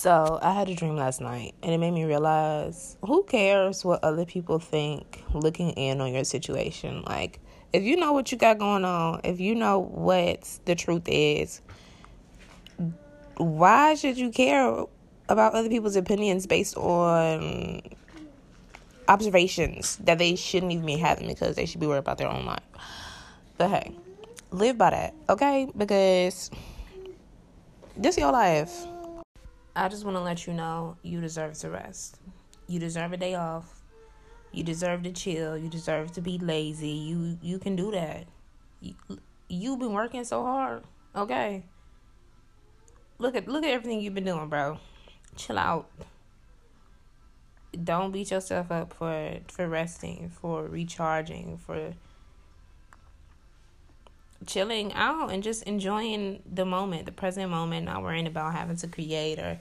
So I had a dream last night, and it made me realize who cares what other people think looking in on your situation. Like, if you know what you got going on, if you know what the truth is, why should you care about other people's opinions based on observations that they shouldn't even be having because they should be worried about their own life? But hey, live by that, okay? Because this is your life. I just want to let you know you deserve to rest. You deserve a day off. You deserve to chill. You deserve to be lazy. You you can do that. You, you've been working so hard. Okay. Look at look at everything you've been doing, bro. Chill out. Don't beat yourself up for for resting, for recharging, for chilling out and just enjoying the moment, the present moment, not worrying about having to create or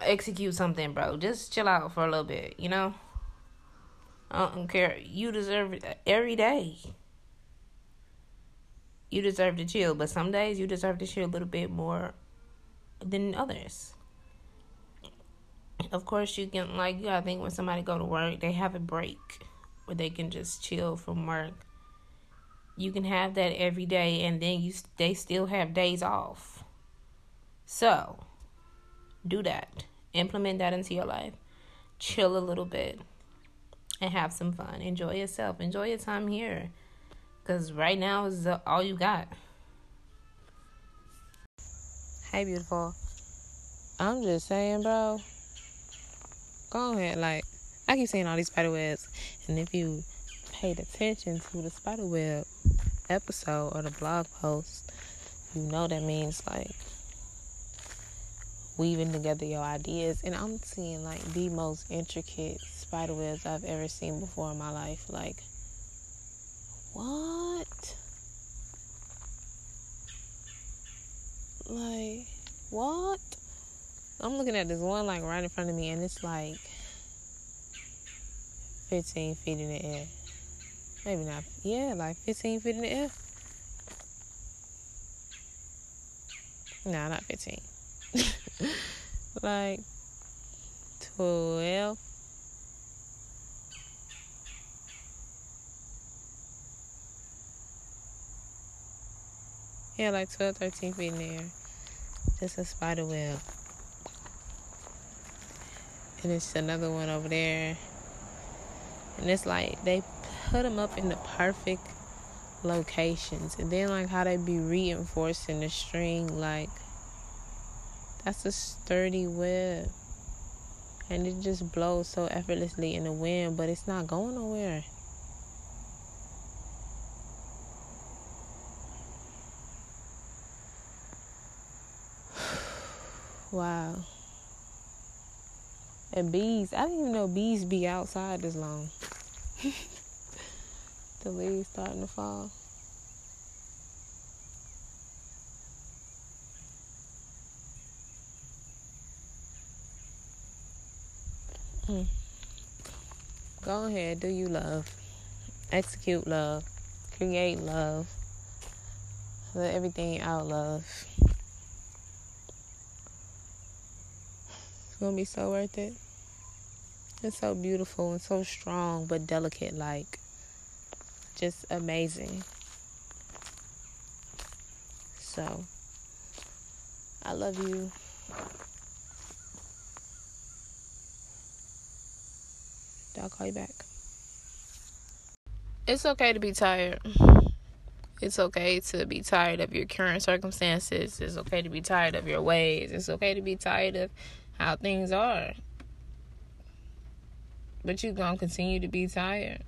execute something, bro. Just chill out for a little bit, you know? I don't care. You deserve it every day. You deserve to chill, but some days you deserve to chill a little bit more than others. Of course, you can like gotta think when somebody go to work, they have a break where they can just chill from work you can have that every day and then you they still have days off. So do that. Implement that into your life. Chill a little bit and have some fun. Enjoy yourself. Enjoy your time here because right now is all you got. Hey beautiful. I'm just saying bro. Go ahead like i keep seeing all these spider webs and if you paid attention to the spiderweb episode or the blog post, you know that means like weaving together your ideas. And I'm seeing like the most intricate spiderwebs I've ever seen before in my life. Like, what? Like, what? I'm looking at this one like right in front of me, and it's like 15 feet in the air maybe not, yeah, like 15 feet in the air. Nah, not 15. like 12. Yeah, like 12, 13 feet in the air. Just a spider web. And it's another one over there. And it's like they put them up in the perfect locations and then like how they be reinforcing the string like that's a sturdy web and it just blows so effortlessly in the wind but it's not going nowhere. Wow. And bees i didn't even know bees be outside this long the leaves starting to fall. Mm. Go ahead, do you love? Execute love. Create love. Let everything out love. It's gonna be so worth it. It's so beautiful and so strong but delicate like just amazing. So, I love you. I'll call you back. It's okay to be tired. It's okay to be tired of your current circumstances. It's okay to be tired of your ways. It's okay to be tired of how things are. But you're going to continue to be tired.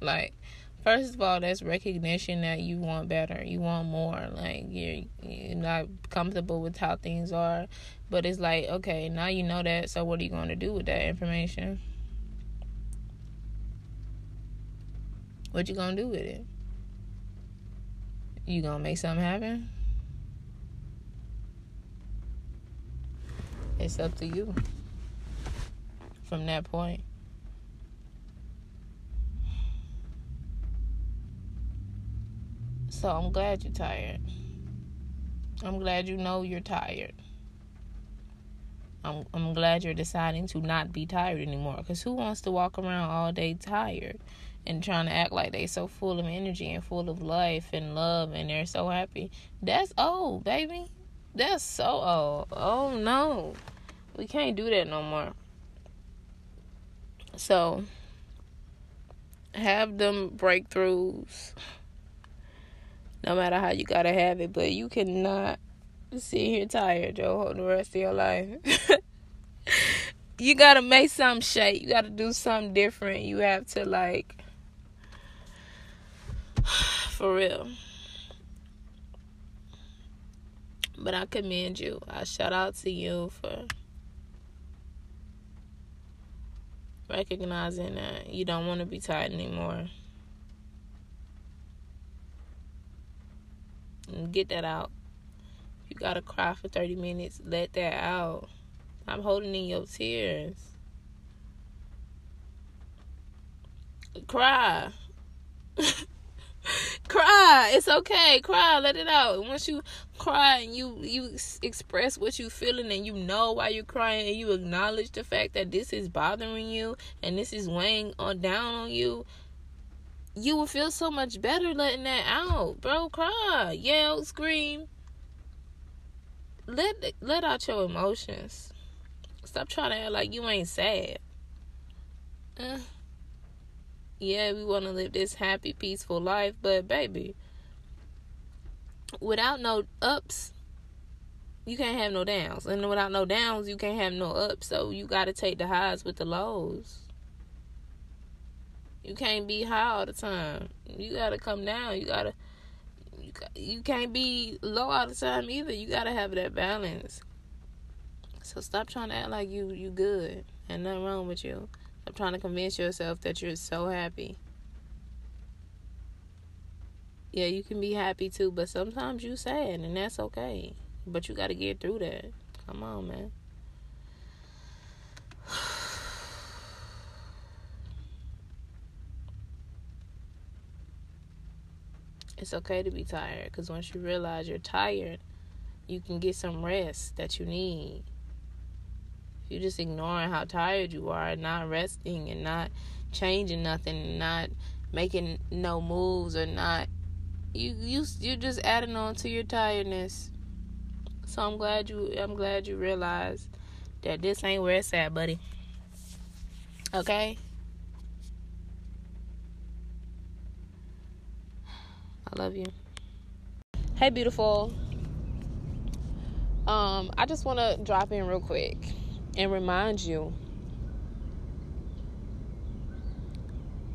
Like, first of all, that's recognition that you want better, you want more. Like you're you're not comfortable with how things are, but it's like okay, now you know that. So what are you going to do with that information? What you gonna do with it? You gonna make something happen? It's up to you. From that point. So I'm glad you're tired. I'm glad you know you're tired. I'm I'm glad you're deciding to not be tired anymore. Cause who wants to walk around all day tired and trying to act like they so full of energy and full of life and love and they're so happy? That's old, baby. That's so old. Oh no, we can't do that no more. So have them breakthroughs. No matter how you gotta have it, but you cannot sit here tired, Joe, the rest of your life. you gotta make some shape. You gotta do something different. You have to like for real. But I commend you. I shout out to you for recognizing that you don't want to be tired anymore. Get that out. You gotta cry for 30 minutes, let that out. I'm holding in your tears. Cry. cry. It's okay. Cry. Let it out. Once you cry and you you express what you're feeling and you know why you're crying and you acknowledge the fact that this is bothering you and this is weighing on down on you, you will feel so much better letting that out, bro. Cry, yell, scream. Let let out your emotions. Stop trying to act like you ain't sad. Uh, yeah, we want to live this happy, peaceful life, but baby, without no ups, you can't have no downs. And without no downs, you can't have no ups. So you got to take the highs with the lows. You can't be high all the time. You got to come down. You got to you, you can't be low all the time either. You got to have that balance. So stop trying to act like you you good and nothing wrong with you. Stop trying to convince yourself that you're so happy yeah, you can be happy too, but sometimes you sad and that's okay. But you got to get through that. Come on, man. It's okay to be tired because once you realize you're tired, you can get some rest that you need. If you're just ignoring how tired you are, not resting and not changing nothing, and not making no moves or not you you you're just adding on to your tiredness. So I'm glad you I'm glad you realized that this ain't where it's at, buddy. Okay? I love you. Hey beautiful. Um I just want to drop in real quick and remind you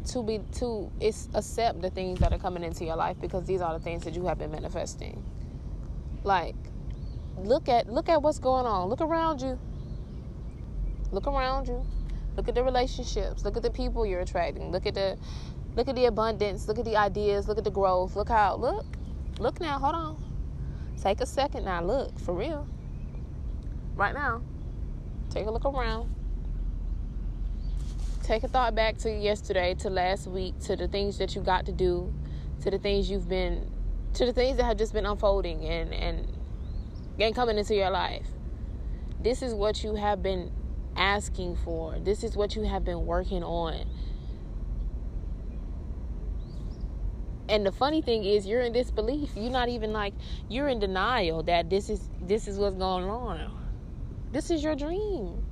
to be to it's accept the things that are coming into your life because these are the things that you have been manifesting. Like look at look at what's going on. Look around you. Look around you. Look at the relationships. Look at the people you're attracting. Look at the look at the abundance. Look at the ideas. Look at the growth. Look how look. Look now. Hold on. Take a second now. Look for real. Right now. Take a look around take a thought back to yesterday, to last week, to the things that you got to do, to the things you've been, to the things that have just been unfolding and and and coming into your life. This is what you have been asking for. This is what you have been working on. And the funny thing is you're in disbelief. You're not even like you're in denial that this is this is what's going on. This is your dream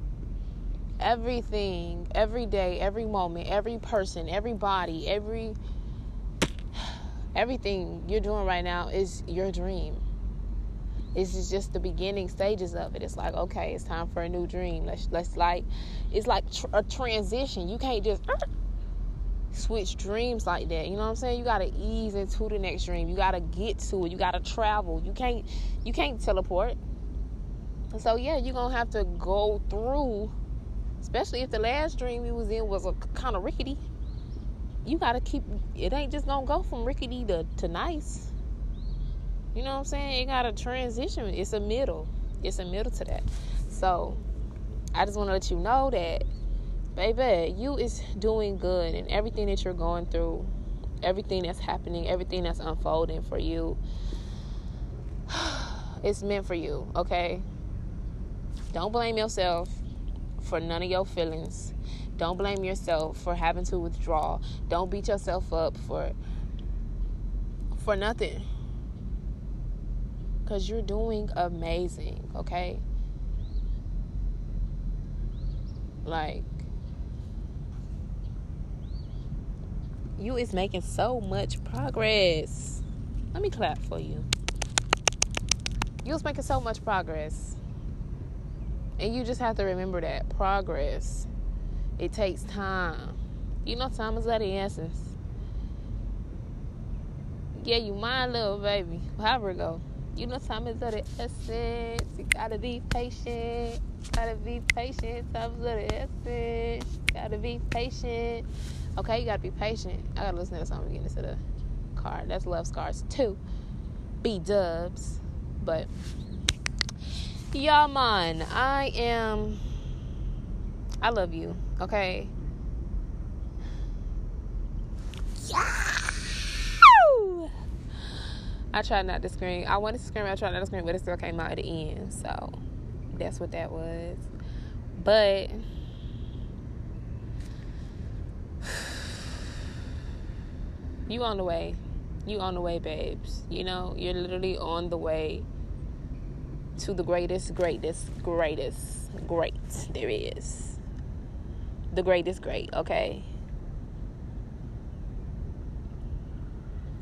everything, every day, every moment, every person, every body, every everything you're doing right now is your dream. This is just the beginning stages of it. It's like, okay, it's time for a new dream. Let's let's like, it's like tr- a transition. You can't just switch dreams like that. You know what I'm saying? You gotta ease into the next dream. You gotta get to it. You gotta travel. You can't you can't teleport. So yeah, you're gonna have to go through especially if the last dream you was in was a kind of rickety you gotta keep it ain't just gonna go from rickety to, to nice you know what i'm saying it gotta transition it's a middle it's a middle to that so i just want to let you know that baby you is doing good and everything that you're going through everything that's happening everything that's unfolding for you it's meant for you okay Don't blame yourself for none of your feelings. Don't blame yourself for having to withdraw. Don't beat yourself up for for nothing. Cuz you're doing amazing, okay? Like you is making so much progress. Let me clap for you. You was making so much progress. And you just have to remember that progress, it takes time. You know, time is of the essence. Yeah, you mind, little baby. However go. You know, time is of the essence. You gotta be patient. Gotta be patient. Time is of the essence. Gotta be patient. Okay, you gotta be patient. I gotta listen to that song getting into the car. That's Love Scars too. B dubs. But y'all man, I am. I love you. Okay. Yeah. I tried not to scream. I wanted to scream. I tried not to scream, but it still came out at the end. So that's what that was. But you on the way. You on the way, babes. You know, you're literally on the way to the greatest, greatest, greatest, great there is. The greatest great, okay?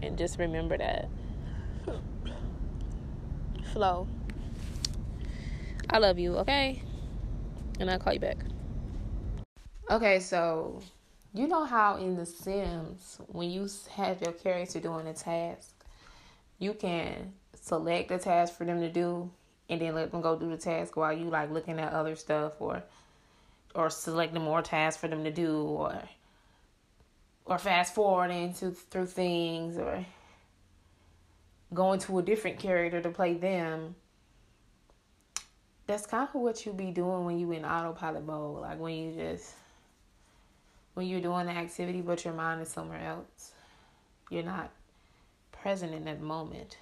And just remember that. Flow. I love you, okay? And I'll call you back. Okay, so you know how in The Sims, when you have your character doing a task, you can select a task for them to do and then let them go do the task while you like looking at other stuff or or selecting more tasks for them to do or or fast forwarding to through things or going to a different character to play them. That's kind of what you be doing when you in autopilot mode like when you just when you're doing the activity but your mind is somewhere else. You're not present in that moment.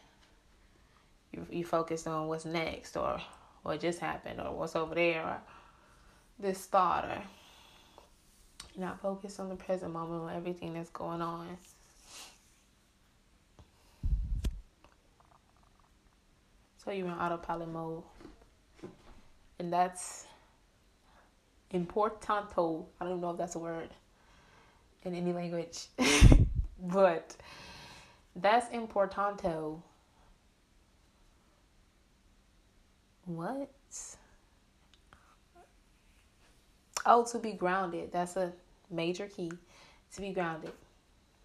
You you focused on what's next or what just happened or what's over there or this thought or you're not focused on the present moment or everything that's going on. So you're in autopilot mode. And that's importanto. I don't know if that's a word in any language. but that's importanto. What? Oh, to be grounded. That's a major key. To be grounded.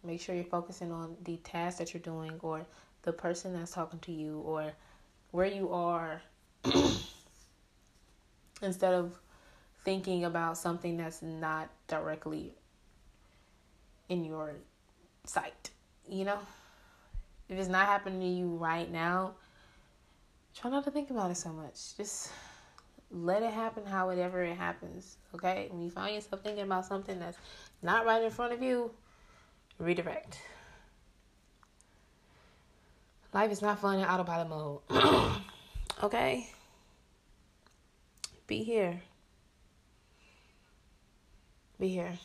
Make sure you're focusing on the task that you're doing or the person that's talking to you or where you are instead of thinking about something that's not directly in your sight. You know, if it's not happening to you right now, try not to think about it so much. Just let it happen however it happens. Okay, when you find yourself thinking about something that's not right in front of you, redirect. Life is not fun in autopilot mode. okay? Be here. Be here.